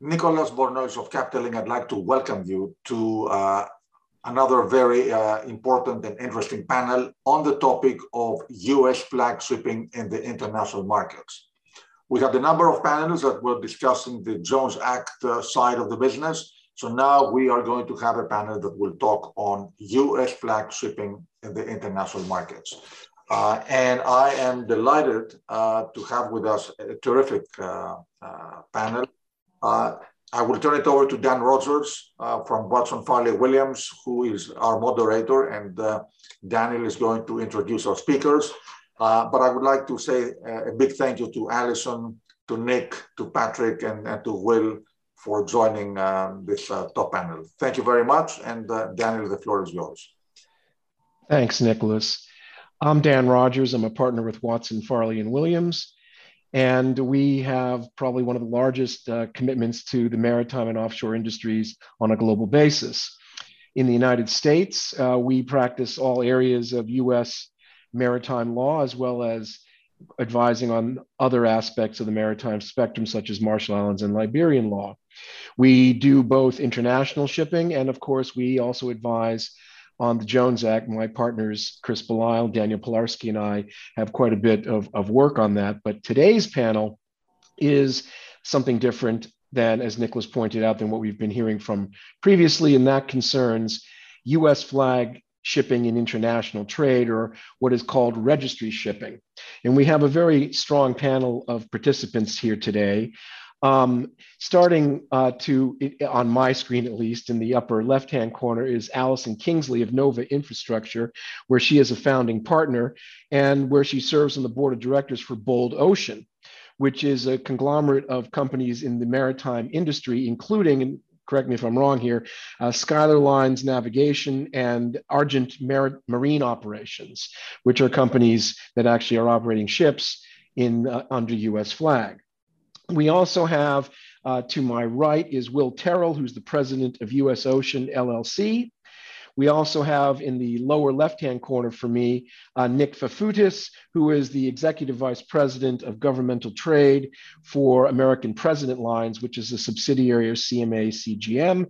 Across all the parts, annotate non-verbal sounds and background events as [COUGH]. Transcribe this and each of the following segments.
Nicholas Bornoz of Capital Link, I'd like to welcome you to uh, another very uh, important and interesting panel on the topic of US flag shipping in the international markets. We had a number of panelists that were discussing the Jones Act uh, side of the business. So now we are going to have a panel that will talk on US flag shipping in the international markets. Uh, and I am delighted uh, to have with us a terrific uh, uh panel. Uh, I will turn it over to Dan Rogers uh, from Watson Farley Williams, who is our moderator, and uh, Daniel is going to introduce our speakers. Uh, but I would like to say uh, a big thank you to Allison, to Nick, to Patrick, and, and to Will for joining um, this top panel. Thank you very much. And Daniel, the floor is yours. Thanks, Nicholas. I'm Dan Rogers. I'm a partner with Watson, Farley, and Williams. And we have probably one of the largest uh, commitments to the maritime and offshore industries on a global basis. In the United States, uh, we practice all areas of US maritime law as well as advising on other aspects of the maritime spectrum, such as Marshall Islands and Liberian law. We do both international shipping, and of course, we also advise on the Jones Act. My partners, Chris Belisle, Daniel Pilarski, and I have quite a bit of, of work on that. But today's panel is something different than, as Nicholas pointed out, than what we've been hearing from previously, and that concerns US flag shipping in international trade, or what is called registry shipping. And we have a very strong panel of participants here today. Um, starting uh, to, on my screen at least, in the upper left-hand corner is Allison Kingsley of Nova Infrastructure, where she is a founding partner and where she serves on the board of directors for Bold Ocean, which is a conglomerate of companies in the maritime industry, including, and correct me if I'm wrong here, uh, Schuyler Lines Navigation and Argent Mar Marine Operations, which are companies that actually are operating ships in uh, under U.S. flag. We also have uh, to my right is Will Terrell, who's the president of US Ocean LLC. We also have in the lower left-hand corner for me, uh, Nick Fafoutis, who is the Executive Vice President of Governmental Trade for American President Lines, which is a subsidiary of CMA CGM.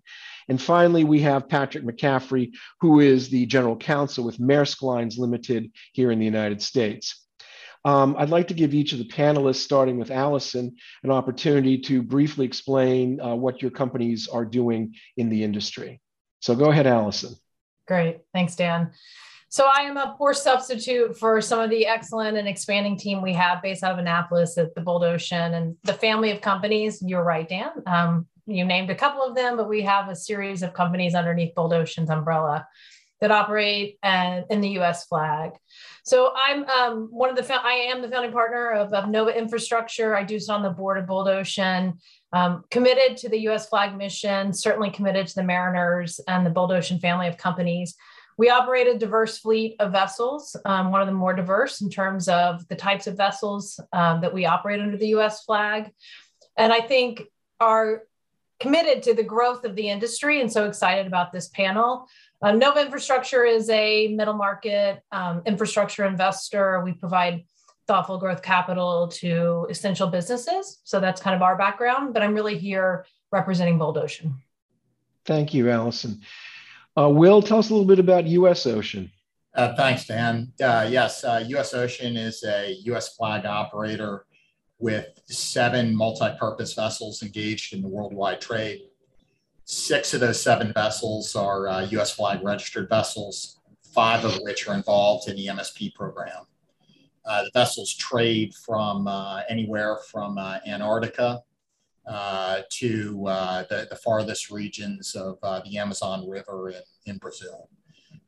And finally, we have Patrick McCaffrey, who is the General Counsel with Maersk Lines Limited here in the United States. Um, I'd like to give each of the panelists, starting with Allison, an opportunity to briefly explain uh, what your companies are doing in the industry. So go ahead, Allison. Great. Thanks, Dan. So I am a poor substitute for some of the excellent and expanding team we have based out of Annapolis at the Bold Ocean and the family of companies. You're right, Dan. Um, you named a couple of them, but we have a series of companies underneath Bold Ocean's umbrella that operate uh, in the U.S. flag. So I'm um, one of the I am the founding partner of, of, Nova Infrastructure. I do sit on the board of Bold Ocean. Um, committed to the U.S. flag mission, certainly committed to the Mariners and the Bold Ocean family of companies. We operate a diverse fleet of vessels, um, one of the more diverse in terms of the types of vessels um, that we operate under the U.S. flag, and I think are committed to the growth of the industry and so excited about this panel. Uh, Nova Infrastructure is a middle market um, infrastructure investor. We provide thoughtful growth capital to essential businesses. So that's kind of our background, but I'm really here representing Bold Ocean. Thank you, Allison. Uh, Will, tell us a little bit about US Ocean. Uh, thanks, Dan. Uh, yes, US uh, Ocean is a US flag operator with seven multi purpose vessels engaged in the worldwide trade. Six of those seven vessels are uh, US flag registered vessels, five of which are involved in the MSP program. Uh, the vessels trade from uh, anywhere from uh, Antarctica uh, to uh, the, the, farthest regions of the Amazon River in, in Brazil.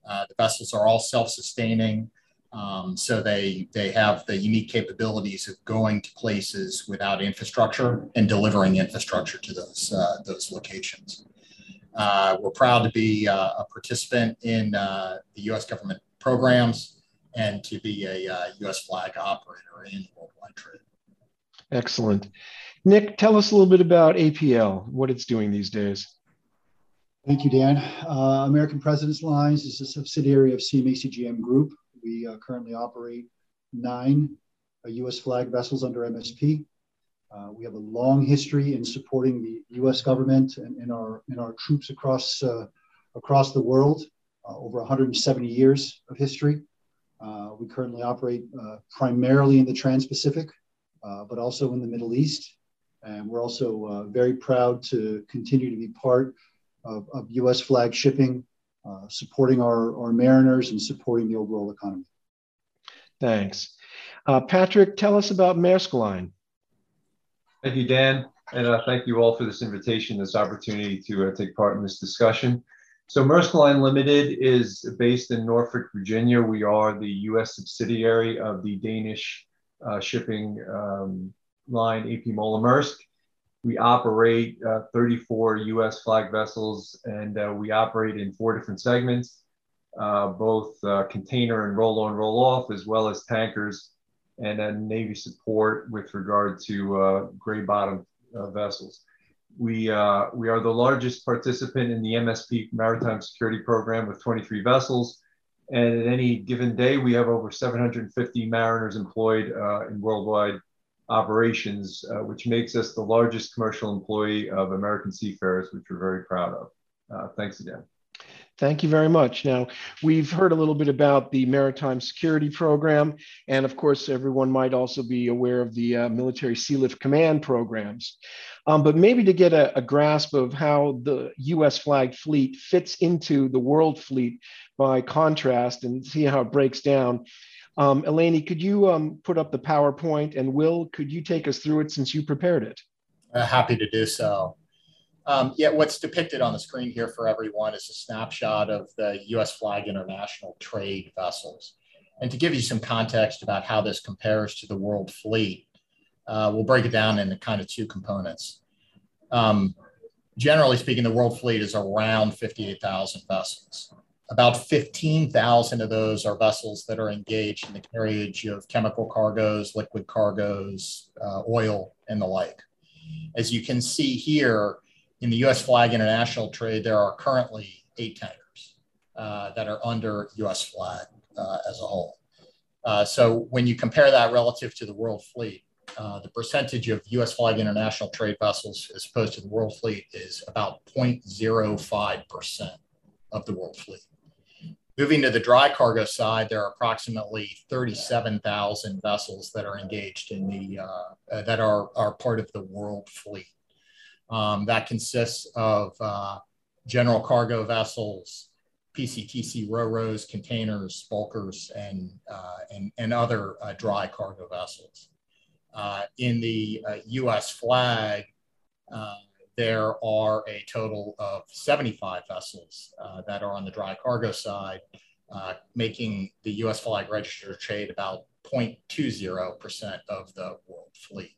the vessels are all self sustaining. Um, so they they have the unique capabilities of going to places without infrastructure and delivering infrastructure to those uh, those locations. Uh, we're proud to be uh, a participant in uh, the U.S. government programs and to be a U.S. Uh, flag operator in worldwide trade. Excellent. Nick, tell us a little bit about APL, what it's doing these days. Thank you, Dan. Uh, American President's Lines is a subsidiary of CMA-CGM Group. We uh, currently operate nine U.S. flag vessels under MSP. Uh, we have a long history in supporting the U.S. government and, and our and our troops across uh, across the world. Uh, over 170 years of history. Uh, we currently operate uh, primarily in the Trans-Pacific, but also in the Middle East. And we're also very proud to continue to be part of, of U.S. flag shipping, supporting our, our mariners and supporting the overall economy. Thanks. Uh, Patrick, tell us about Maersk Line. Thank you, Dan. And uh, thank you all for this invitation, this opportunity to uh, take part in this discussion. So Maersk Line Limited is based in Norfolk, Virginia. We are the U.S. subsidiary of the Danish uh, shipping um, line AP Moller Maersk. We operate uh, 34 U.S. flag vessels, and uh, we operate in four different segments, uh, both uh, container and roll-on, roll-off, as well as tankers, and Navy support with regard to uh, gray bottom vessels. We, we are the largest participant in the MSP Maritime Security Program with 23 vessels. And at any given day, we have over 750 mariners employed uh, in worldwide operations, uh, which makes us the largest commercial employee of American seafarers, which we're very proud of. Uh, thanks again. Thank you very much. Now, we've heard a little bit about the Maritime Security Program, and of course, everyone might also be aware of the uh, Military Sealift Command programs. Um, but maybe to get a, a, grasp of how the US flagged fleet fits into the world fleet by contrast and see how it breaks down. Um, Eleni, could you um, put up the PowerPoint? And Will, could you take us through it since you prepared it? Uh, happy to do so. Um, yeah, what's depicted on the screen here for everyone is a snapshot of the US flag international trade vessels. And to give you some context about how this compares to the world fleet, uh, we'll break it down into kind of two components. Um, generally speaking, the world fleet is around 58,000 vessels. About 15,000 of those are vessels that are engaged in the carriage of chemical cargoes, liquid cargoes, uh, oil, and the like. As you can see here, in the US flag international trade, there are currently eight tankers uh, that are under US flag uh, as a whole. Uh, so when you compare that relative to the world fleet, uh, the percentage of US flag international trade vessels as opposed to the world fleet is about 0.05% of the world fleet. Moving to the dry cargo side, there are approximately 37,000 vessels that are engaged in the, uh, uh, that are, are part of the world fleet. Um, that consists of uh, general cargo vessels, PCTC ro-ros, containers, bulkers, and, uh, and, and other uh, dry cargo vessels. Uh, in the US flag, there are a total of 75 vessels that are on the dry cargo side, making the US flag register trade about 0.20% of the world fleet.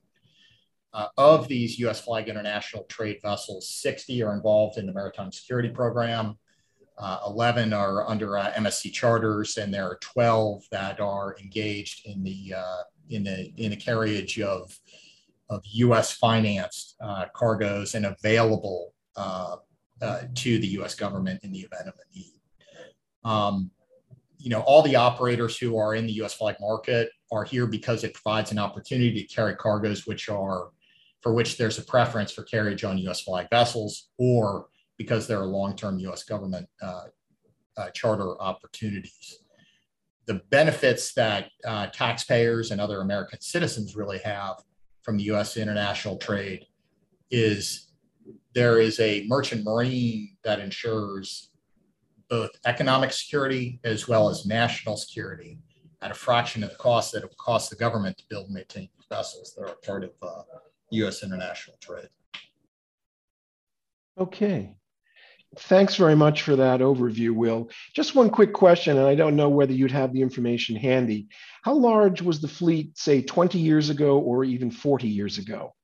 Uh, of these US flag international trade vessels, 60 are involved in the Maritime Security Program, uh, 11 are under uh, MSC charters, and there are 12 that are engaged in the, uh, in the, in the carriage of, of US financed uh, cargoes and available uh, to the US government in the event of a need. Um, you know, all the operators who are in the US flag market are here because it provides an opportunity to carry cargoes which are for which there's a preference for carriage on US flag vessels or because there are long-term US government uh, uh, charter opportunities. The benefits that uh, taxpayers and other American citizens really have from the US international trade is there is a merchant marine that ensures both economic security as well as national security at a fraction of the cost that it would cost the government to build and maintain vessels that are part of uh, U.S. international trade. Okay. Thanks very much for that overview, Will. Just one quick question, and I don't know whether you'd have the information handy. How large was the fleet, say, 20 years ago or even 40 years ago?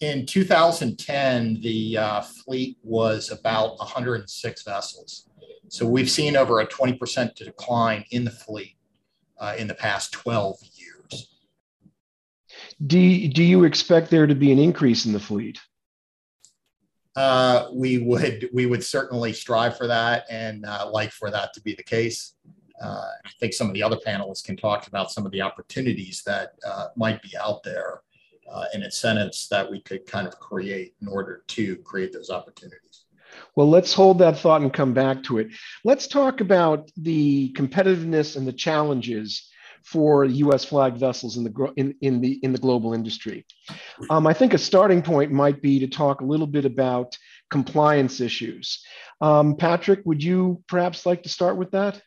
In 2010, the uh, fleet was about 106 vessels. So we've seen over a 20% decline in the fleet uh, in the past 12 years. do, do you expect there to be an increase in the fleet? Uh, we would we would certainly strive for that and uh, like for that to be the case. Uh, I think some of the other panelists can talk about some of the opportunities that uh, might be out there uh, and incentives that we could kind of create in order to create those opportunities. Well, let's hold that thought and come back to it. Let's talk about the competitiveness and the challenges for U.S. flagged vessels in the in, in the in the global industry. Um, I think a starting point might be to talk a little bit about compliance issues. Um, Patrick, would you perhaps like to start with that?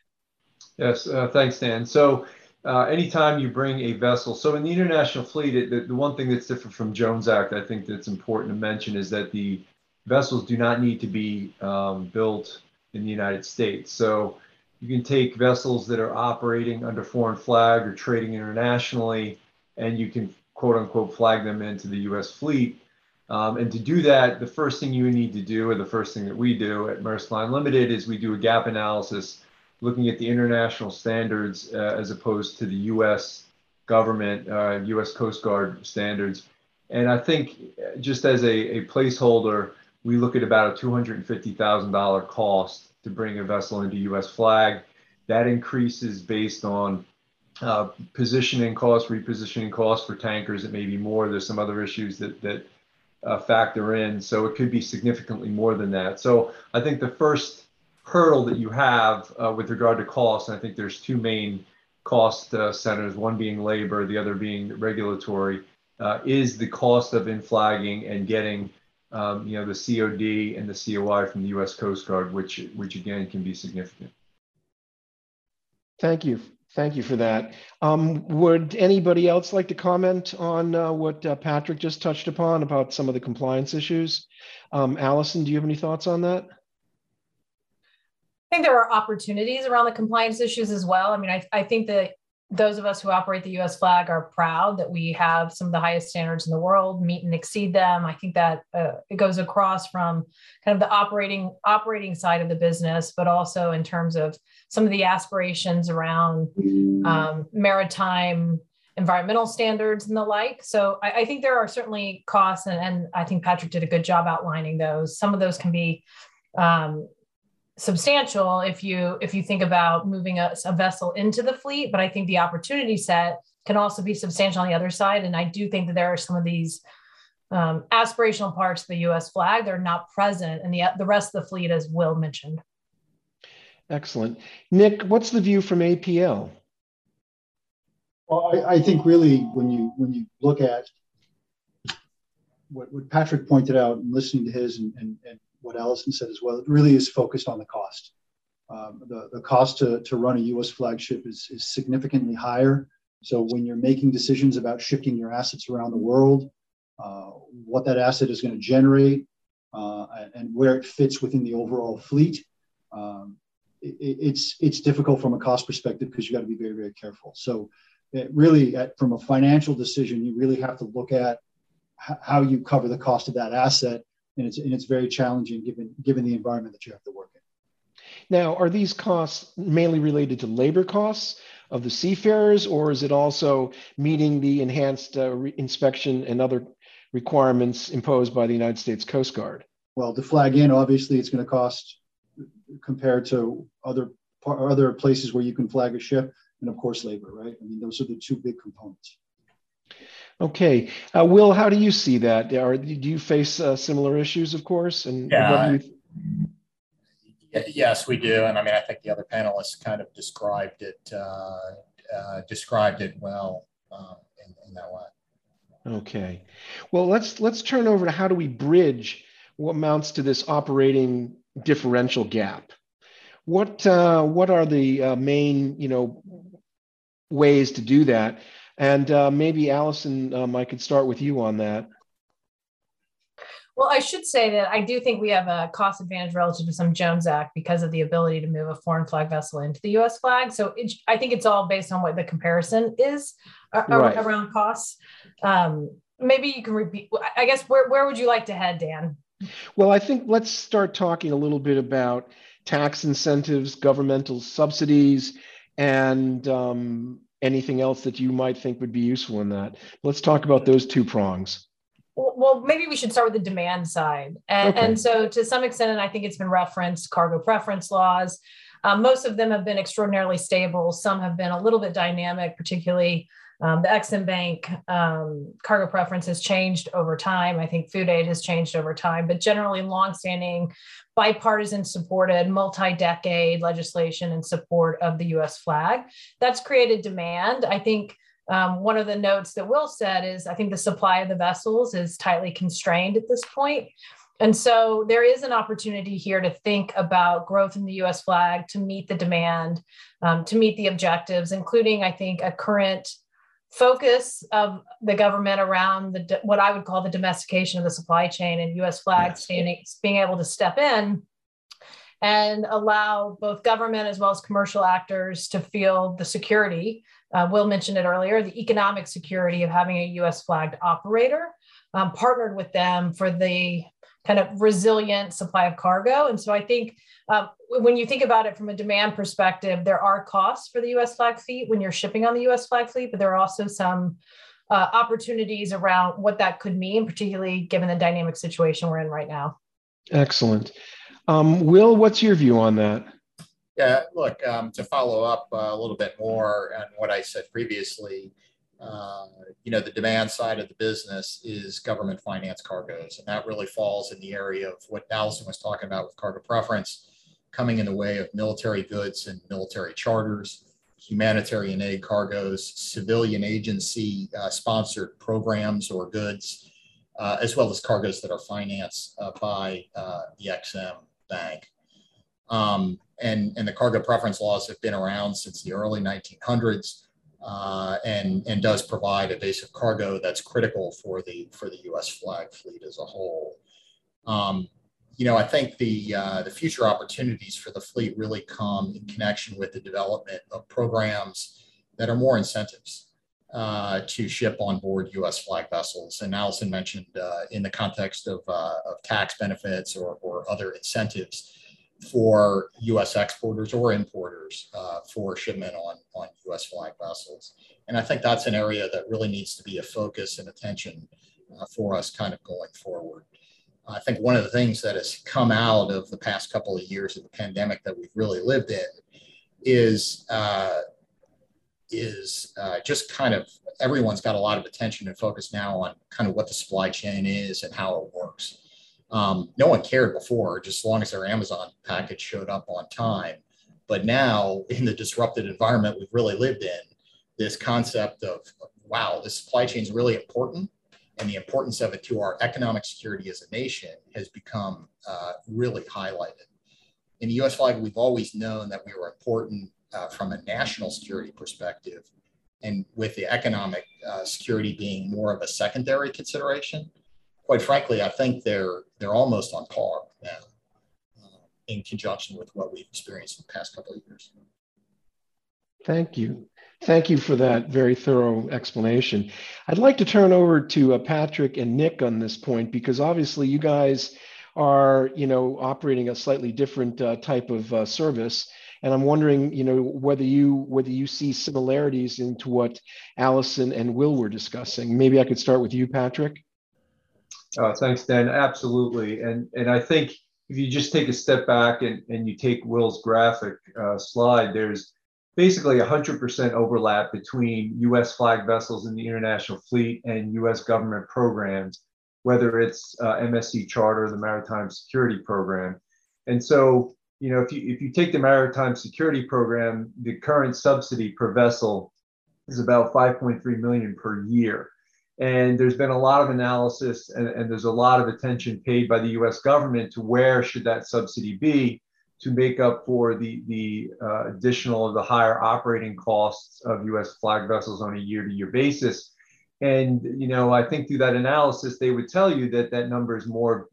Yes, uh, thanks, Dan. So uh, anytime you bring a vessel, so in the international fleet, it, the, the, one thing that's different from Jones Act, I think that's important to mention is that the vessels do not need to be um, built in the United States. So you can take vessels that are operating under foreign flag or trading internationally, and you can quote unquote flag them into the US fleet. Um, and to do that, the first thing you need to do, or the first thing that we do at Maersk Line Limited, is we do a gap analysis looking at the international standards uh, as opposed to the US government, uh, US Coast Guard standards. And I think just as a, a placeholder, we look at about a $250,000 cost to bring a vessel into US flag. That increases based on uh, positioning costs, repositioning costs for tankers. It may be more. There's some other issues that, that uh, factor in. So it could be significantly more than that. So I think the first hurdle that you have uh, with regard to cost, and I think there's two main cost uh, centers, one being labor, the other being regulatory, uh, is the cost of in-flagging and getting um, you know, the COD and the COI from the U.S. Coast Guard, which, which again can be significant. Thank you. Thank you for that. Um, would anybody else like to comment on uh, what uh, Patrick just touched upon about some of the compliance issues? Um, Allison, do you have any thoughts on that? I think there are opportunities around the compliance issues as well. I mean, I, I think that those of us who operate the US flag are proud that we have some of the highest standards in the world, meet and exceed them. I think that uh, it goes across from kind of the operating operating side of the business, but also in terms of some of the aspirations around um, maritime environmental standards and the like. So I, I think there are certainly costs, and, and, I think Patrick did a good job outlining those. Some of those can be um, substantial if you if you think about moving a, a, vessel into the fleet but i think the opportunity set can also be substantial on the other side. And i do think that there are some of these um, aspirational parts of the us flag that are not present in the, the rest of the fleet as will mentioned. Excellent. Nick what's the view from apl well i, I think really when you when you look at what, what patrick pointed out and listening to his and, and, and what Allison said as well, it really is focused on the cost. Um, the, the cost to, to run a US flagship is, is significantly higher. So when you're making decisions about shifting your assets around the world, uh, what that asset is going to generate, uh, and where it fits within the overall fleet, um, it, it's it's difficult from a cost perspective because you've got to be very very careful. So really, at, from a financial decision, you really have to look at how you cover the cost of that asset and it's and it's very challenging given given the environment that you have to work in. Now, are these costs mainly related to labor costs of the seafarers, or is it also meeting the enhanced uh, re- inspection and other requirements imposed by the United States Coast Guard? Well, to flag in, obviously, it's going to cost compared to other other places where you can flag a ship, and of course, labor. Right? I mean, those are the two big components. Okay, uh, Will, how do you see that? Are, do you face uh, similar issues, of course? And yeah, yes, we do. And I mean, I think the other panelists kind of described it uh, uh described it well um, in, in, that way. Okay, well, let's let's turn over to how do we bridge what amounts to this operating differential gap. What uh, what are the uh, main you know ways to do that? And uh, maybe Allison, um, I could start with you on that. Well, I should say that I do think we have a cost advantage relative to some Jones Act because of the ability to move a foreign flag vessel into the U.S. flag. So it, I think it's all based on what the comparison is right. around costs. Um, maybe you can repeat. I guess where where would you like to head, Dan? Well, I think let's start talking a little bit about tax incentives, governmental subsidies, and um, anything else that you might think would be useful in that. Let's talk about those two prongs. Well, maybe we should start with the demand side. And, okay. and so, to some extent, and I think it's been referenced, cargo preference laws. Um, most of them have been extraordinarily stable. Some have been a little bit dynamic, particularly Um, the Exim Bank um, cargo preference has changed over time. I think food aid has changed over time, but generally longstanding bipartisan supported multi-decade legislation in support of the US flag. That's created demand. I think um, one of the notes that Will said is I think the supply of the vessels is tightly constrained at this point. And so there is an opportunity here to think about growth in the US flag to meet the demand, um, to meet the objectives, including, I think, a current focus of the government around the what I would call the domestication of the supply chain and US flag yes. being able to step in and allow both government as well as commercial actors to feel the security. Uh, Will mentioned it earlier, the economic security of having a US flagged operator um, partnered with them for the kind of resilient supply of cargo. And so I think uh, when you think about it from a demand perspective, there are costs for the US flag fleet when you're shipping on the US flag fleet, but there are also some uh, opportunities around what that could mean, particularly given the dynamic situation we're in right now. Excellent. Um, Will, what's your view on that? Yeah, look, um, to follow up uh, a little bit more on what I said previously, uh, you know, the demand side of the business is government finance cargoes. And that really falls in the area of what Allison was talking about with cargo preference, coming in the way of military goods and military charters, humanitarian aid cargoes, civilian agency uh, sponsored programs or goods, uh, as well as cargoes that are financed uh, by uh, the Exim Bank. Um, and, and the cargo preference laws have been around since the early 1900s uh, and, and does provide a base of cargo that's critical for the, for the US flag fleet as a whole. Um, you know, I think the, uh, the future opportunities for the fleet really come in connection with the development of programs that are more incentives uh, to ship on board U.S. flag vessels. And Allison mentioned uh, in the context of, uh, of tax benefits or, or other incentives, for U.S. exporters or importers uh, for shipment on, on U.S. flag vessels. And I think that's an area that really needs to be a focus and attention uh, for us kind of going forward. I think one of the things that has come out of the past couple of years of the pandemic that we've really lived in is uh, is uh, just kind of everyone's got a lot of attention and focus now on kind of what the supply chain is and how it works. Um, no one cared before, just as long as their Amazon package showed up on time. But now, in the disrupted environment we've really lived in, this concept of wow, the supply chain is really important, and the importance of it to our economic security as a nation has become uh, really highlighted. In the U.S. flag, we've always known that we were important uh, from a national security perspective, and with the economic uh, security being more of a secondary consideration quite frankly, I think they're they're almost on par now uh, in conjunction with what we've experienced in the past couple of years. Thank you. Thank you for that very thorough explanation. I'd like to turn over to uh, Patrick and Nick on this point because obviously you guys are, you know, operating a slightly different uh, type of uh, service, and I'm wondering, you know, whether you whether you see similarities into what Allison and Will were discussing. Maybe I could start with you, Patrick. Uh, thanks, Dan. Absolutely. And, and I think if you just take a step back and, and you take Will's graphic uh, slide, there's basically 100% overlap between US flag vessels in the international fleet and US government programs, whether it's uh, MSC Charter, the Maritime Security Program. And so, you know, if you, if you take the Maritime Security Program, the current subsidy per vessel is about 5.3 million per year. And there's been a lot of analysis and, and there's a lot of attention paid by the US government to where should that subsidy be to make up for the, the uh, additional of the higher operating costs of US flag vessels on a year to year basis. And, you know, I think through that analysis, they would tell you that that number is more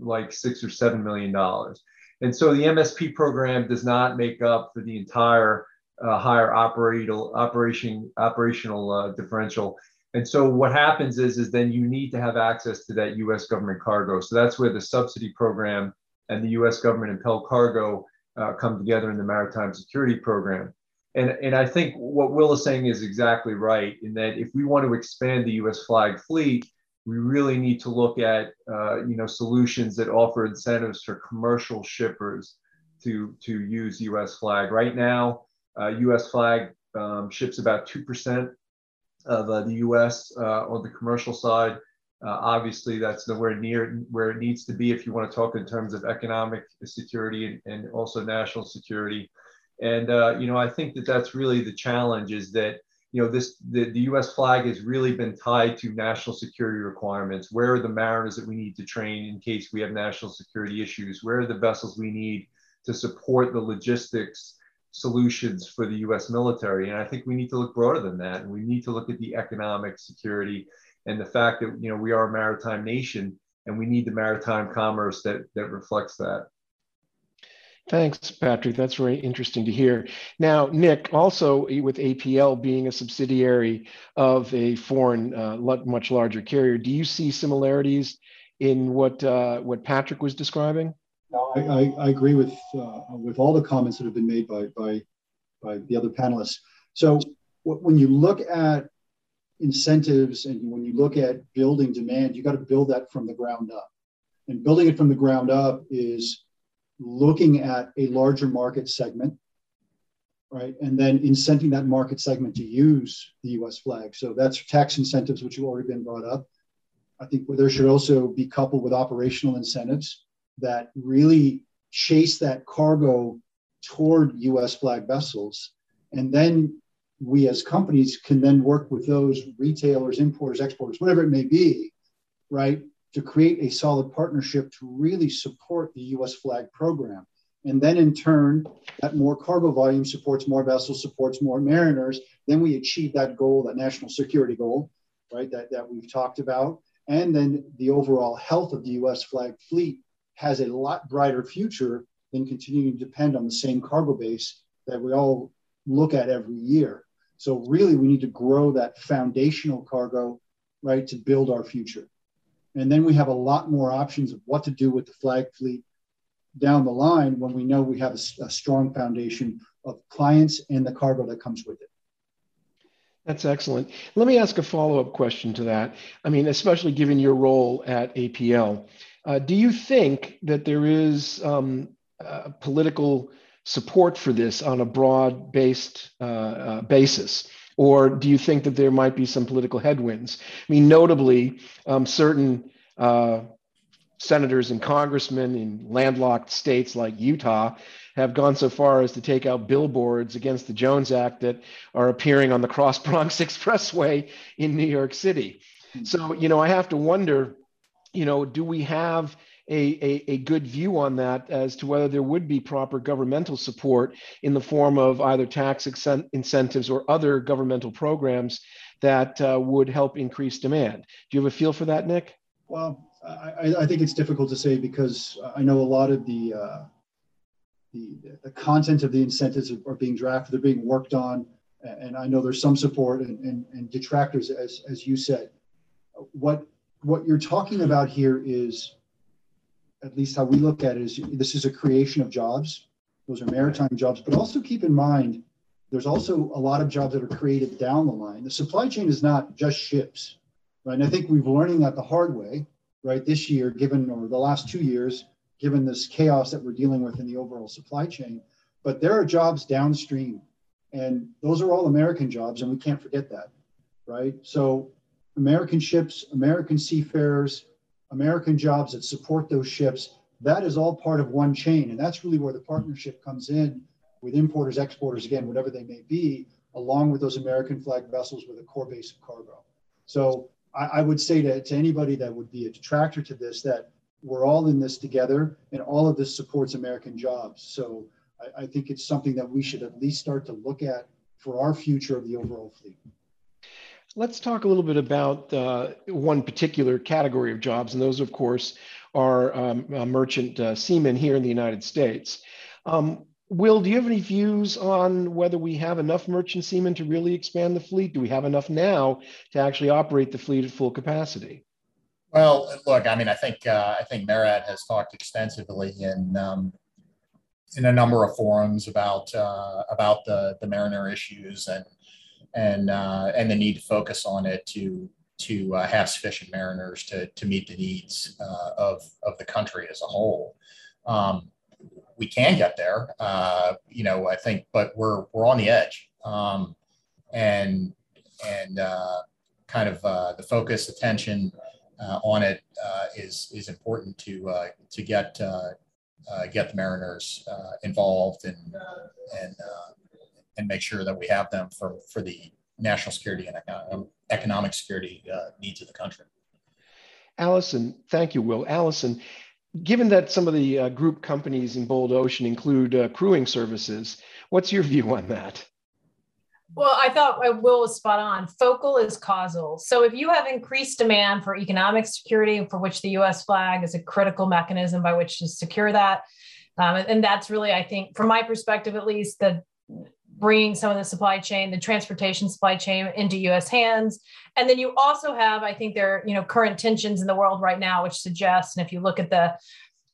like six or seven million dollars. And so the MSP program does not make up for the entire uh, higher operational operation operational uh, differential. And so what happens is, is then you need to have access to that U.S. government cargo. So that's where the subsidy program and the U.S. government impelled cargo uh, come together in the maritime security program. And, and I think what Will is saying is exactly right in that if we want to expand the U.S. flag fleet, we really need to look at uh, you know solutions that offer incentives for commercial shippers to to use U.S. flag. Right now, uh, U.S. flag um, ships about two percent of uh, the U.S. Uh, on the commercial side. Uh, obviously, that's nowhere near where it needs to be if you want to talk in terms of economic security and, and also national security. And uh, you know, I think that that's really the challenge is that you know this the, the U.S. flag has really been tied to national security requirements. Where are the mariners that we need to train in case we have national security issues? Where are the vessels we need to support the logistics solutions for the U.S. military? And I think we need to look broader than that, and we need to look at the economic security and the fact that you know we are a maritime nation and we need the maritime commerce that that reflects that. Thanks, Patrick. That's very interesting to hear. Now, Nick, also with APL being a subsidiary of a foreign, uh, much larger carrier, do you see similarities in what uh, what Patrick was describing? I, I agree with uh, with all the comments that have been made by by by the other panelists. So, when you look at incentives and when you look at building demand, you got to build that from the ground up. And building it from the ground up is looking at a larger market segment, right? And then incenting that market segment to use the US flag. So that's tax incentives, which have already been brought up. I think there should also be coupled with operational incentives that really chase that cargo toward US flag vessels. And then we as companies can then work with those retailers, importers, exporters, whatever it may be, right, to create a solid partnership to really support the US flag program. And then in turn, that more cargo volume supports more vessels, supports more mariners. Then we achieve that goal, that national security goal, right, that, that we've talked about. And then the overall health of the US flag fleet has a lot brighter future than continuing to depend on the same cargo base that we all look at every year. So really, we need to grow that foundational cargo, right, to build our future. And then we have a lot more options of what to do with the flag fleet down the line when we know we have a, a strong foundation of clients and the cargo that comes with it. That's excellent. Let me ask a follow up question to that. I mean, especially given your role at APL, uh, do you think that there is um, political support for this on a broad based uh, uh, basis? Or do you think that there might be some political headwinds? I mean, notably, um, certain uh, senators and congressmen in landlocked states like Utah have gone so far as to take out billboards against the Jones Act that are appearing on the Cross Bronx [LAUGHS] Expressway in New York City. So, you know, I have to wonder, you know, do we have a, a, a, good view on that as to whether there would be proper governmental support in the form of either tax incentives or other governmental programs that uh, would help increase demand. Do you have a feel for that, Nick? Well, I, I think it's difficult to say because I know a lot of the, uh, the, the content of the incentives are being drafted, they're being worked on, and I know there's some support and, and, and detractors, as, as you said. What, what you're talking about here is at least how we look at it is this is a creation of jobs. Those are maritime jobs, but also keep in mind there's also a lot of jobs that are created down the line. The supply chain is not just ships, right? And I think we've learning that the hard way, right? This year, given or the last two years, given this chaos that we're dealing with in the overall supply chain. But there are jobs downstream, and those are all American jobs, and we can't forget that, right? So American ships, American seafarers, American jobs that support those ships, that is all part of one chain. And that's really where the partnership comes in with importers, exporters, again, whatever they may be, along with those American flag vessels with a core base of cargo. So I, I would say to, to anybody that would be a detractor to this that we're all in this together and all of this supports American jobs. So I, I think it's something that we should at least start to look at for our future of the overall fleet. Let's talk a little bit about uh, one particular category of jobs, and those, of course, are um, uh, merchant uh, seamen here in the United States. Um, Will, do you have any views on whether we have enough merchant seamen to really expand the fleet? Do we have enough now to actually operate the fleet at full capacity? Well, look, I mean, I think uh, I think MARAD has talked extensively in um, in a number of forums about uh, about the the mariner issues and and uh, and the need to focus on it to to uh, have sufficient mariners to to meet the needs uh, of of the country as a whole. Um, we can get there, uh, you know. I think, but we're we're on the edge, um, and and uh, kind of uh, the focus, attention uh, on it is is important to to get get the Mariners involved and and and make sure that we have them for for the national security and economic security needs of the country. Allison, thank you, Will. Allison, given that some of the uh, group companies in Bold Ocean include uh, crewing services, what's your view on that? Well, I thought Will was spot on. Focal is causal. So if you have increased demand for economic security, for which the US flag is a critical mechanism by which to secure that, um, and that's really, I think, from my perspective at least, the bringing some of the supply chain, the transportation supply chain into U.S. hands. And then you also have, I think, there are you know current tensions in the world right now, which suggests, and if you look at the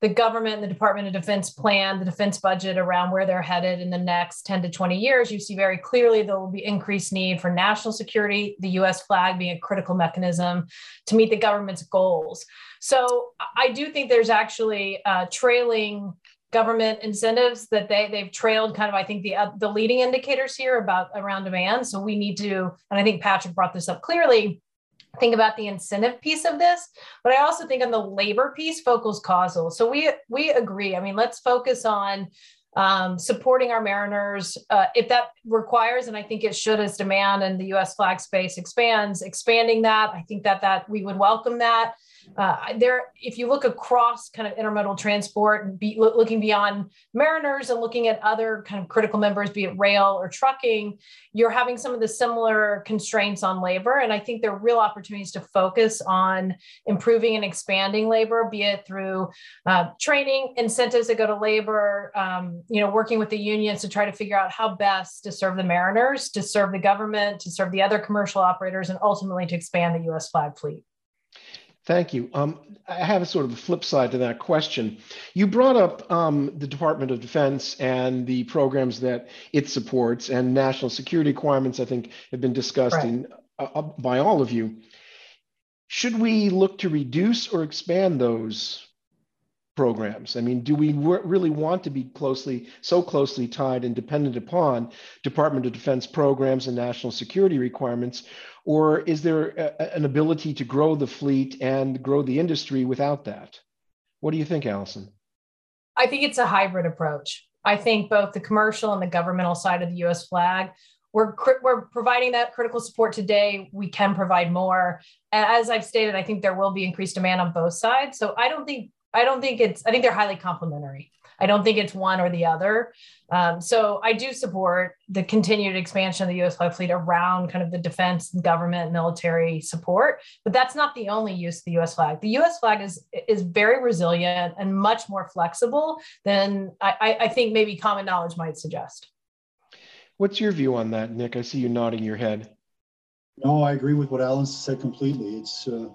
the government and the Department of Defense plan, the defense budget around where they're headed in the next 10 to 20 years, you see very clearly there will be increased need for national security, the US flag being a critical mechanism to meet the government's goals. So I do think there's actually uh, trailing government incentives that they they've trailed kind of I think the uh, the leading indicators here about around demand. So we need to, and I think Patrick brought this up clearly think about the incentive piece of this but i also think on the labor piece focus causal. So we we agree. I mean let's focus on um, supporting our mariners. Uh, if that requires and i think it should as demand and the us flag space expands expanding that i think that that we would welcome that uh, there, if you look across kind of intermodal transport and be, looking beyond mariners and looking at other kind of critical members, be it rail or trucking, you're having some of the similar constraints on labor. And I think there are real opportunities to focus on improving and expanding labor, be it through uh, training, incentives that go to labor, um, you know, working with the unions to try to figure out how best to serve the mariners, to serve the government, to serve the other commercial operators, and ultimately to expand the U.S. flag fleet. Thank you. Um, I have a sort of a flip side to that question. You brought up um, the Department of Defense and the programs that it supports, and national security requirements. I think have been discussed right. in, uh, uh by all of you. Should we look to reduce or expand those programs? I mean, do we really want to be closely, so closely tied and dependent upon Department of Defense programs and national security requirements? Or is there a, an ability to grow the fleet and grow the industry without that? What do you think, Allison? I think it's a hybrid approach. I think both the commercial and the governmental side of the US flag we're, we're providing that critical support today. We can provide more. As I've stated, I think there will be increased demand on both sides. So I don't think I don't think it's, I think they're highly complementary. I don't think it's one or the other. Um, so I do support the continued expansion of the U.S. flag fleet around kind of the defense, and government, military support. But that's not the only use of the U.S. flag. The U.S. flag is is very resilient and much more flexible than I, I think maybe common knowledge might suggest. What's your view on that, Nick? I see you nodding your head. No, I agree with what Alan said completely. It's uh,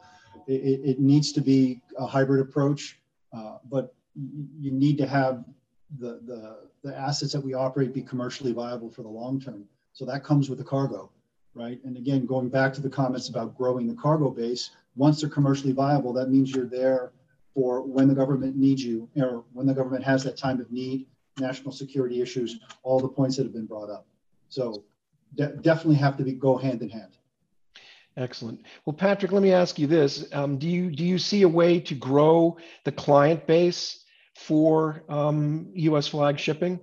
it, it needs to be a hybrid approach. Uh, but you need to have the, the, the assets that we operate be commercially viable for the long term. So that comes with the cargo, right? And again, going back to the comments about growing the cargo base, once they're commercially viable, that means you're there for when the government needs you or when the government has that time of need, national security issues, all the points that have been brought up. So de- definitely have to be, go hand in hand. Excellent. Well, Patrick, let me ask you this: um, Do you do you see a way to grow the client base for um, U.S. flag shipping?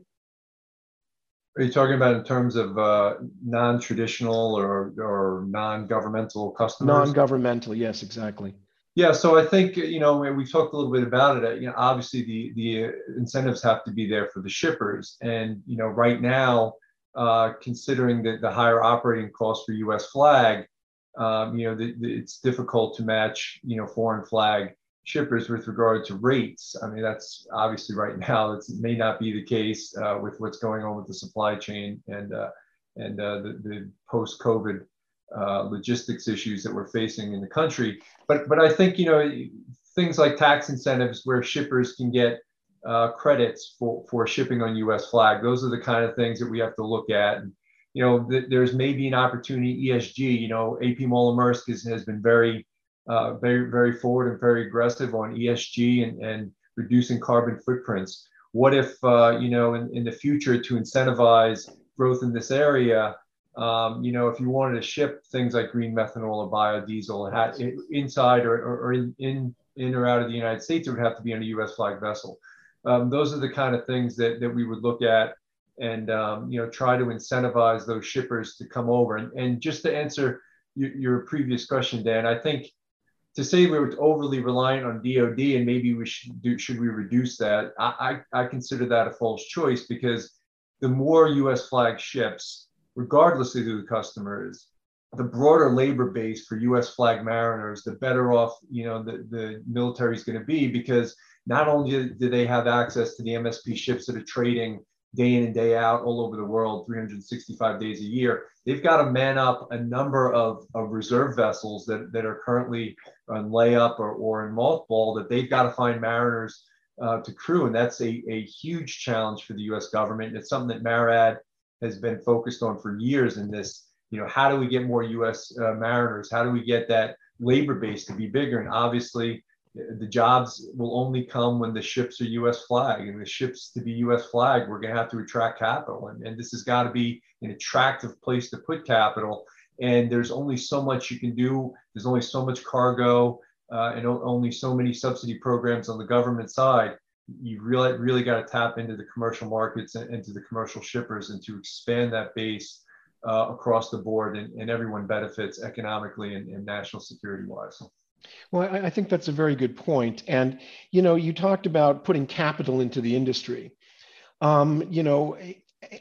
Are you talking about in terms of uh, non-traditional or or non-governmental customers? Non-governmental, yes, exactly. Yeah, so I think you know we've talked a little bit about it. You know, obviously the the incentives have to be there for the shippers, and you know right now, uh, considering the, the higher operating costs for U.S. flag, um, you know, the, the, it's difficult to match, you know, foreign flag shippers with regard to rates. I mean, that's obviously right [LAUGHS] now, it may not be the case uh, with what's going on with the supply chain and, uh, and uh, the, the post-COVID uh, logistics issues that we're facing in the country. But, but I think, you know, things like tax incentives where shippers can get uh, credits for, for shipping on US flag, those are the kind of things that we have to look at. And, you know, th- there's maybe an opportunity ESG. You know, AP Moller Maersk has, has been very, uh, very, very forward and very aggressive on ESG and, and reducing carbon footprints. What if, uh, you know, in, in the future to incentivize growth in this area, Um, you know, if you wanted to ship things like green methanol or biodiesel had, inside or, or, or in, in, in or out of the United States, it would have to be on a U.S. flag vessel. Um, those are the kind of things that, that we would look at and um, you know try to incentivize those shippers to come over. And, and just to answer your, your previous question, Dan, I think to say we were overly reliant on DoD and maybe we should do should we reduce that? I, I, I consider that a false choice because the more U.S. flag ships, regardless of who the customer is, the broader labor base for U.S. flag mariners, the better off you know the, the military is going to be because not only do they have access to the MSP ships that are trading day in and day out all over the world, 365 days a year, they've got to man up a number of, of reserve vessels that, that are currently on layup or, or in mothball that they've got to find mariners uh, to crew. And that's a, a huge challenge for the US government. And it's something that MARAD has been focused on for years in this, you know, how do we get more US uh, mariners? How do we get that labor base to be bigger? And obviously, the jobs will only come when the ships are U.S. flag, and the ships to be U.S. flag, we're going to have to attract capital, and, and this has got to be an attractive place to put capital. And there's only so much you can do. There's only so much cargo, uh, and only so many subsidy programs on the government side. You really, really got to tap into the commercial markets and into the commercial shippers, and to expand that base uh, across the board, and, and everyone benefits economically and, and national security wise. Well, I, I think that's a very good point. And, you know, you talked about putting capital into the industry. Um, you know,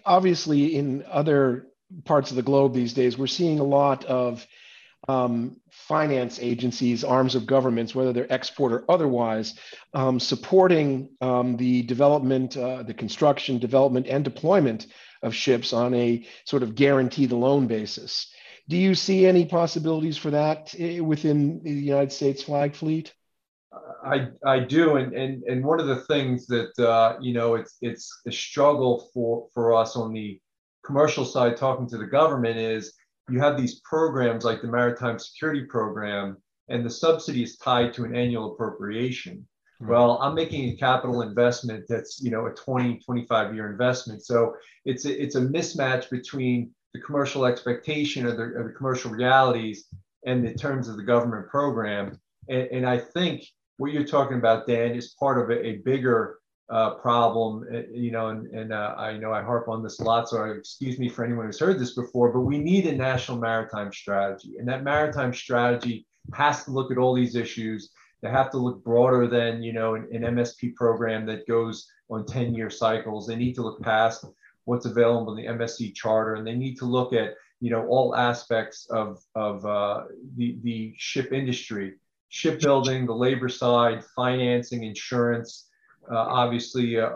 obviously in other parts of the globe these days, we're seeing a lot of um, finance agencies, arms of governments, whether they're export or otherwise, um, supporting um, the development, uh, the construction, development, and deployment of ships on a sort of guaranteed loan basis. Do you see any possibilities for that eh, within the United States flag fleet? I, I do, and, and and one of the things that uh, you know it's it's a struggle for for us on the commercial side, talking to the government, is you have these programs like the Maritime Security Program, and the subsidy is tied to an annual appropriation. Hmm. Well, I'm making a capital investment that's you know a 20 25 year investment, so it's a, it's a mismatch between the commercial expectation or the, or the commercial realities and the terms of the government program. And, and, I think what you're talking about, Dan, is part of a, a bigger uh, problem. Uh, you know, and, and uh, I know I harp on this a lot, so excuse me for anyone who's heard this before, but we need a national maritime strategy. And that maritime strategy has to look at all these issues. They have to look broader than, you know, an, an MSP program that goes on 10 year cycles. They need to look past what's available in the MSC charter, and they need to look at you know all aspects of of uh, the the ship industry, shipbuilding, the labor side, financing, insurance, uh, obviously uh,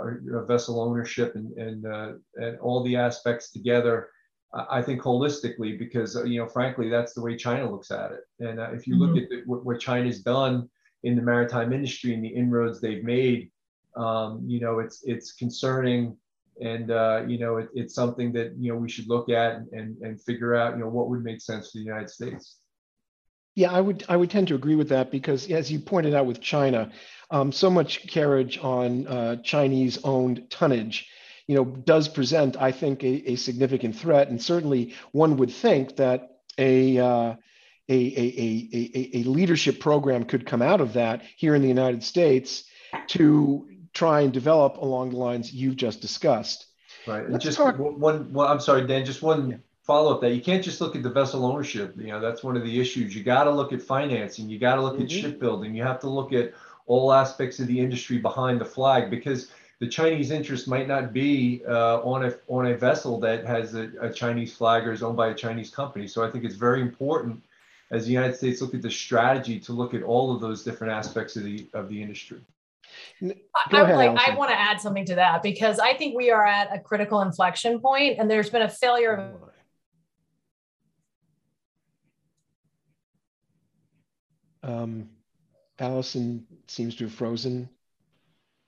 vessel ownership, and and uh, and all the aspects together. I think holistically, because you know, frankly, that's the way China looks at it. And uh, if you look mm-hmm. at the, what, what China's done in the maritime industry and the inroads they've made, um, you know, it's it's concerning and uh, you know it, it's something that you know we should look at and, and, figure out you know what would make sense for the United States. Yeah, I would I would tend to agree with that because as you pointed out with China, um, so much carriage on uh, Chinese owned tonnage, you know, does present I think a, a significant threat, and certainly one would think that a uh, a, a, a, a, leadership program could come out of that here in the United States to try and develop along the lines you've just discussed. Right. And just talk- one, one, I'm sorry, Dan, just one yeah. follow up that you can't just look at the vessel ownership. You know, that's one of the issues. You got to look at financing. You got to look mm-hmm. at shipbuilding. You have to look at all aspects of the industry behind the flag because the Chinese interest might not be uh, on a on a vessel that has a, a, Chinese flag or is owned by a Chinese company. So I think it's very important as the United States look at the strategy to look at all of those different aspects of the of the industry. I, ahead, like, I want to add something to that because I think we are at a critical inflection point and there's been a failure of um, Allison seems to have frozen.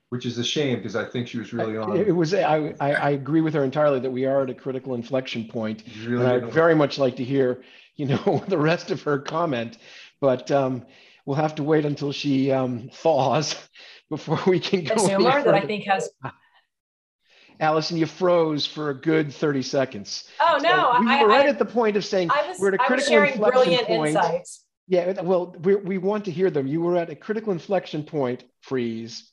Which is a shame because I think she was really on. It was. I, I, I agree with her entirely that we are at a critical inflection point, really and I'd very much like to hear, you know, [LAUGHS] the rest of her comment, but um, we'll have to wait until she um, thaws before [LAUGHS] we can go. Zoomer that I think has. [LAUGHS] Allison, you froze for a good 30 seconds. Oh, no. So we I, were right I, at the point of saying was, we're at a critical sharing inflection brilliant point. insights. Yeah, well, we, we want to hear them. You were at a critical inflection point, freeze.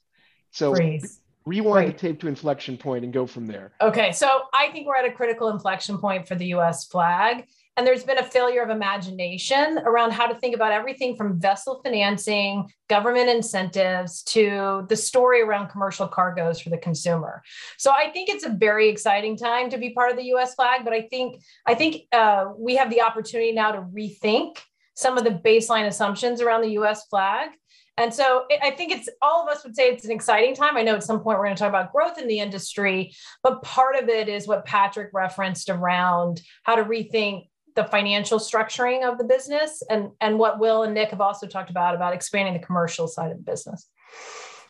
So freeze. rewind Great. the tape to inflection point and go from there. Okay, so I think we're at a critical inflection point for the US flag. And there's been a failure of imagination around how to think about everything from vessel financing, government incentives, to the story around commercial cargoes for the consumer. So I think it's a very exciting time to be part of the U.S. flag. But I think I think uh, we have the opportunity now to rethink some of the baseline assumptions around the U.S. flag. And so I think it's all of us would say it's an exciting time. I know at some point we're going to talk about growth in the industry, but part of it is what Patrick referenced around how to rethink the financial structuring of the business and and what will and nick have also talked about about expanding the commercial side of the business.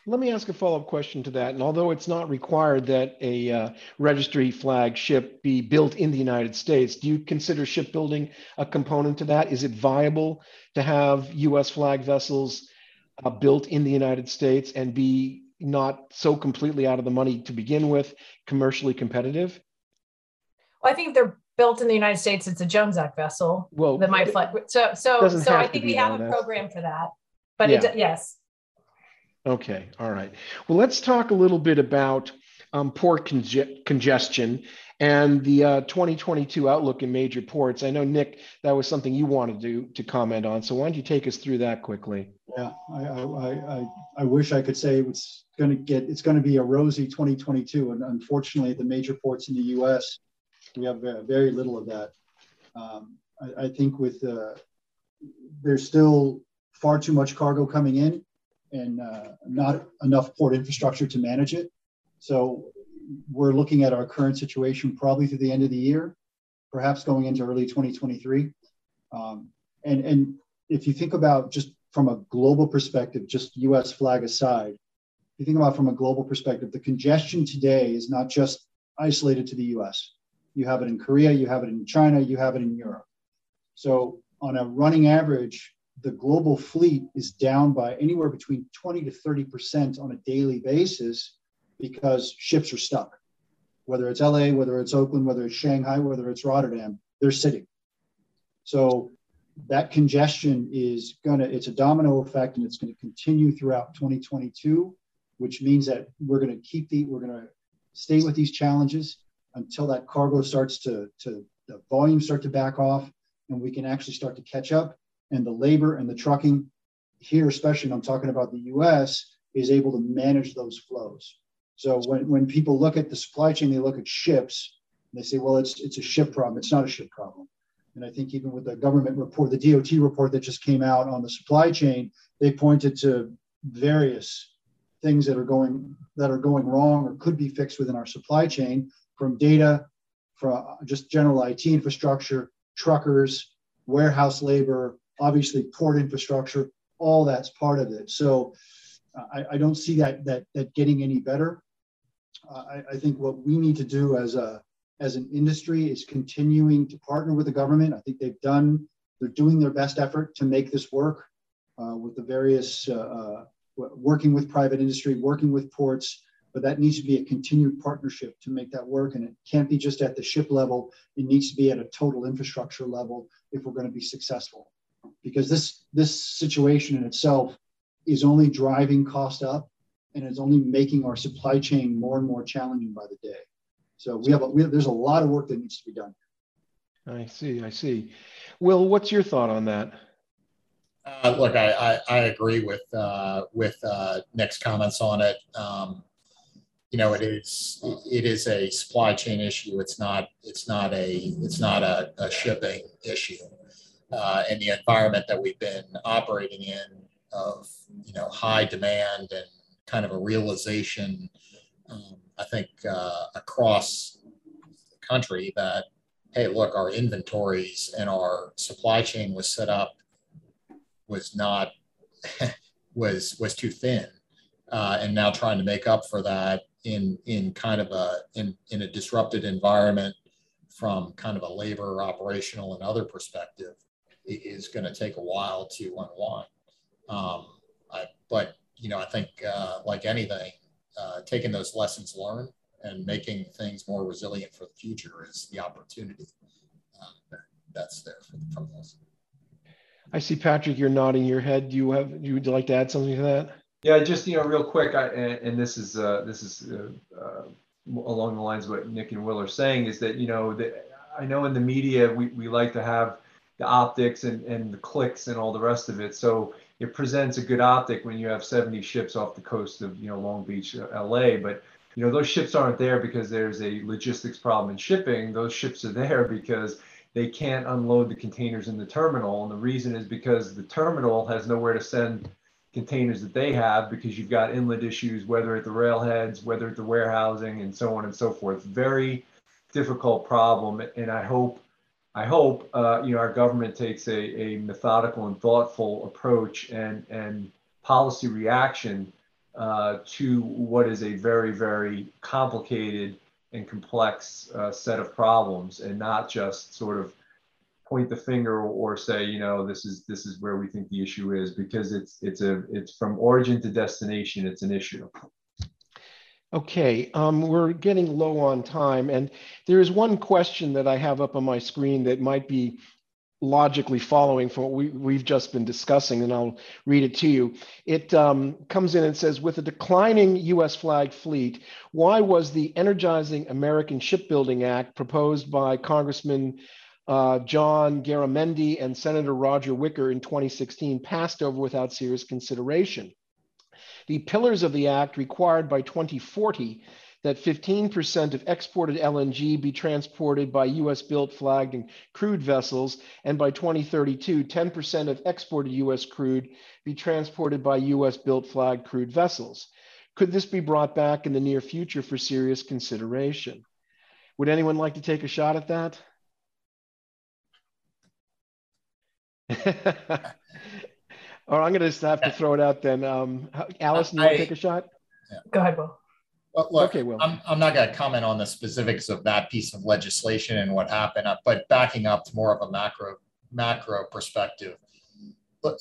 Let me ask a follow-up question to that. And although it's not required that a uh, registry flag ship be built in the united states do you consider shipbuilding a component to that? Is it viable to have us flag vessels uh, built in the united states and be not so completely out of the money to begin with commercially competitive? Well, I think they're built in the United States, it's a Jones Act vessel well, that might fly. So, so, so I think we have a program for that. But yeah. it, yes. Okay. All right. Well, let's talk a little bit about um, port conge- congestion and the uh, 2022 outlook in major ports. I know Nick, that was something you wanted to to comment on. So why don't you take us through that quickly? Yeah, I I I, I wish I could say it's going to get it's going to be a rosy 2022, and unfortunately, the major ports in the U.S. We have very little of that. Um, I, I, think with uh, there's still far too much cargo coming in and uh, not enough port infrastructure to manage it. So we're looking at our current situation probably through the end of the year, perhaps going into early 2023. Um, and, and if you think about just from a global perspective, just US flag aside, if you think about from a global perspective, the congestion today is not just isolated to the US you have it in Korea, you have it in China, you have it in Europe. So on a running average, the global fleet is down by anywhere between 20 to 30% on a daily basis because ships are stuck. Whether it's LA, whether it's Oakland, whether it's Shanghai, whether it's Rotterdam, they're sitting. So that congestion is gonna, it's a domino effect and it's gonna continue throughout 2022, which means that we're gonna keep the, we're gonna stay with these challenges until that cargo starts to, to the volumes start to back off and we can actually start to catch up. And the labor and the trucking here especially when i'm talking about the us is able to manage those flows. So when, when people look at the supply chain they look at ships and they say well it's it's a ship problem. It's not a ship problem. And i think even with the government report the dot report that just came out on the supply chain they pointed to various things that are going that are going wrong or could be fixed within our supply chain from data, from just general IT infrastructure, truckers, warehouse labor, obviously port infrastructure, all that's part of it. So uh, I, I, don't see that, that, that getting any better. Uh, I, I, think what we need to do as a as an industry is continuing to partner with the government. I think they've done they're doing their best effort to make this work uh, with the various uh, uh, working with private industry, working with ports, but that needs to be a continued partnership to make that work. And it can't be just at the ship level. It needs to be at a total infrastructure level if we're going to be successful. Because this, this situation in itself is only driving cost up and it's only making our supply chain more and more challenging by the day. So we have, a, we have there's a lot of work that needs to be done. I see, I see. Will, what's your thought on that? Uh, look, I, I, I, agree with uh, with uh, Nick's comments on it. Um, you know, it is it is a supply chain issue. It's not it's not a it's not a, a shipping issue. Uh, and the environment that we've been operating in of you know high demand and kind of a realization, um, I think uh, across the country that hey, look, our inventories and our supply chain was set up was not [LAUGHS] was was too thin, uh, and now trying to make up for that in in kind of a in, in a disrupted environment from kind of a labor operational and other perspective is going to take a while to unwind um, I, but you know i think uh, like anything uh, taking those lessons learned and making things more resilient for the future is the opportunity uh, that's there for, from those. I see Patrick, you're nodding your head. Do you have, you would like to add something to that? Yeah, just, you know, real quick, I, and, and this is, uh, this is uh, uh, along the lines of what Nick and Will are saying is that, you know, the, I know in the media, we, we like to have the optics and, and the clicks and all the rest of it. So it presents a good optic when you have 70 ships off the coast of, you know, Long Beach, uh, LA. But, you know, those ships aren't there because there's a logistics problem in shipping. Those ships are there because they can't unload the containers in the terminal. And the reason is because the terminal has nowhere to send containers that they have because you've got inlet issues, whether at the railheads, whether at the warehousing, and so on and so forth. Very difficult problem. And I hope, I hope, uh, you know, our government takes a, a methodical and thoughtful approach and, and policy reaction uh, to what is a very, very complicated and complex uh, set of problems and not just sort of point the finger or say you know this is this is where we think the issue is because it's it's a it's from origin to destination it's an issue okay um, we're getting low on time and there is one question that i have up on my screen that might be logically following from what we, we've just been discussing, and I'll read it to you. It um, comes in and says, with a declining US flag fleet, why was the Energizing American Shipbuilding Act proposed by Congressman uh, John Garamendi and Senator Roger Wicker in 2016 passed over without serious consideration? The pillars of the act required by 2040 that 15% of exported LNG be transported by US built flagged and crewed vessels, and by 2032, 10% of exported US crude be transported by US built flagged crewed vessels. Could this be brought back in the near future for serious consideration? Would anyone like to take a shot at that? [LAUGHS] or I'm going to just have to throw it out then. Um, Allison, you want to take a shot? Go ahead, Will. Well, look, okay, Will. I'm, I'm not going to comment on the specifics of that piece of legislation and what happened, uh, but backing up to more of a macro macro perspective, look,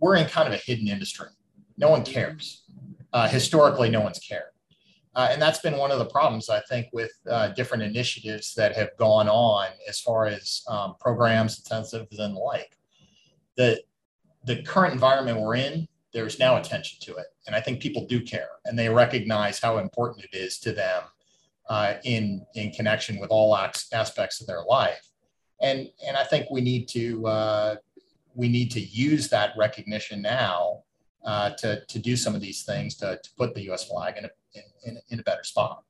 we're in kind of a hidden industry. No one cares. Uh, historically, no one's cared. Uh, and that's been one of the problems, I think, with uh, different initiatives that have gone on as far as um, programs, incentives, and the like. The, the current environment we're in there's now attention to it. And I think people do care and they recognize how important it is to them uh, in, in connection with all aspects of their life. And, and I think we need to, uh, we need to use that recognition now uh, to, to do some of these things to, to put the US flag in a, in, in a better spot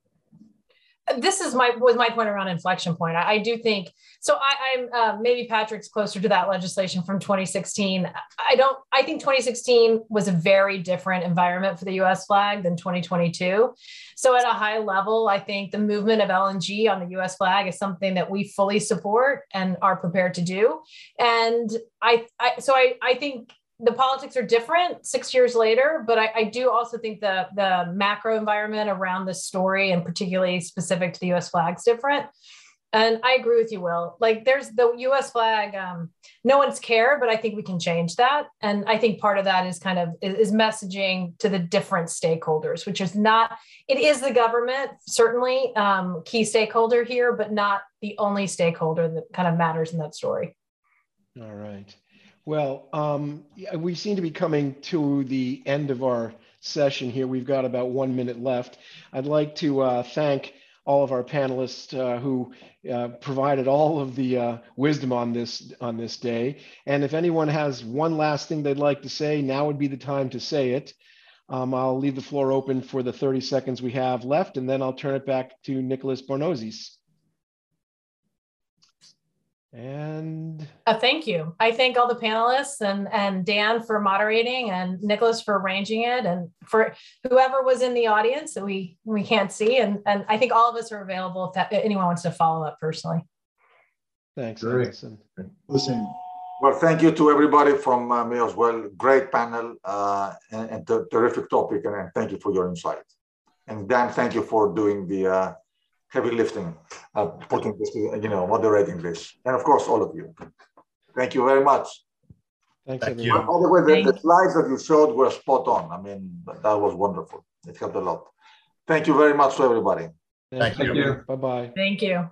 this is my was my point around inflection point. I, I do think so. I, am uh, maybe Patrick's closer to that legislation from 2016. I don't. I think 2016 was a very different environment for the U.S. flag than 2022. So at a high level, I think the movement of LNG on the U.S. flag is something that we fully support and are prepared to do. And I, I so I I think the politics are different six years later, but I, I, do also think the the macro environment around this story and particularly specific to the U.S. flag is different. And I agree with you, Will. Like, there's the U.S. flag. Um, no one's care, but I think we can change that. And I think part of that is kind of is, is messaging to the different stakeholders, which is not. It is the government certainly um, key stakeholder here, but not the only stakeholder that kind of matters in that story. All right. Well, um, we seem to be coming to the end of our session here. We've got about one minute left. I'd like to uh, thank all of our panelists uh, who uh, provided all of the uh, wisdom on this on this day. And if anyone has one last thing they'd like to say, now would be the time to say it. Um, I'll leave the floor open for the 30 seconds we have left, and then I'll turn it back to Nicholas Bornozis. And uh, thank you. I thank all the panelists and and Dan for moderating and Nicholas for arranging it and for whoever was in the audience that we we can't see and and I think all of us are available if that, anyone wants to follow up personally. Thanks, Listen. Listen. Well, thank you to everybody from uh, me as well. Great panel uh, and, and terrific topic, and thank you for your insight. And Dan, thank you for doing the uh, heavy lifting, uh, putting this, you know, moderating this, and of course, all of you. Thank you very much. Thanks, Thank you. By the way, the, the, slides that you showed were spot on. I mean, that was wonderful. It helped a lot. Thank you very much to everybody. Thank Thank you. Bye bye. Thank you.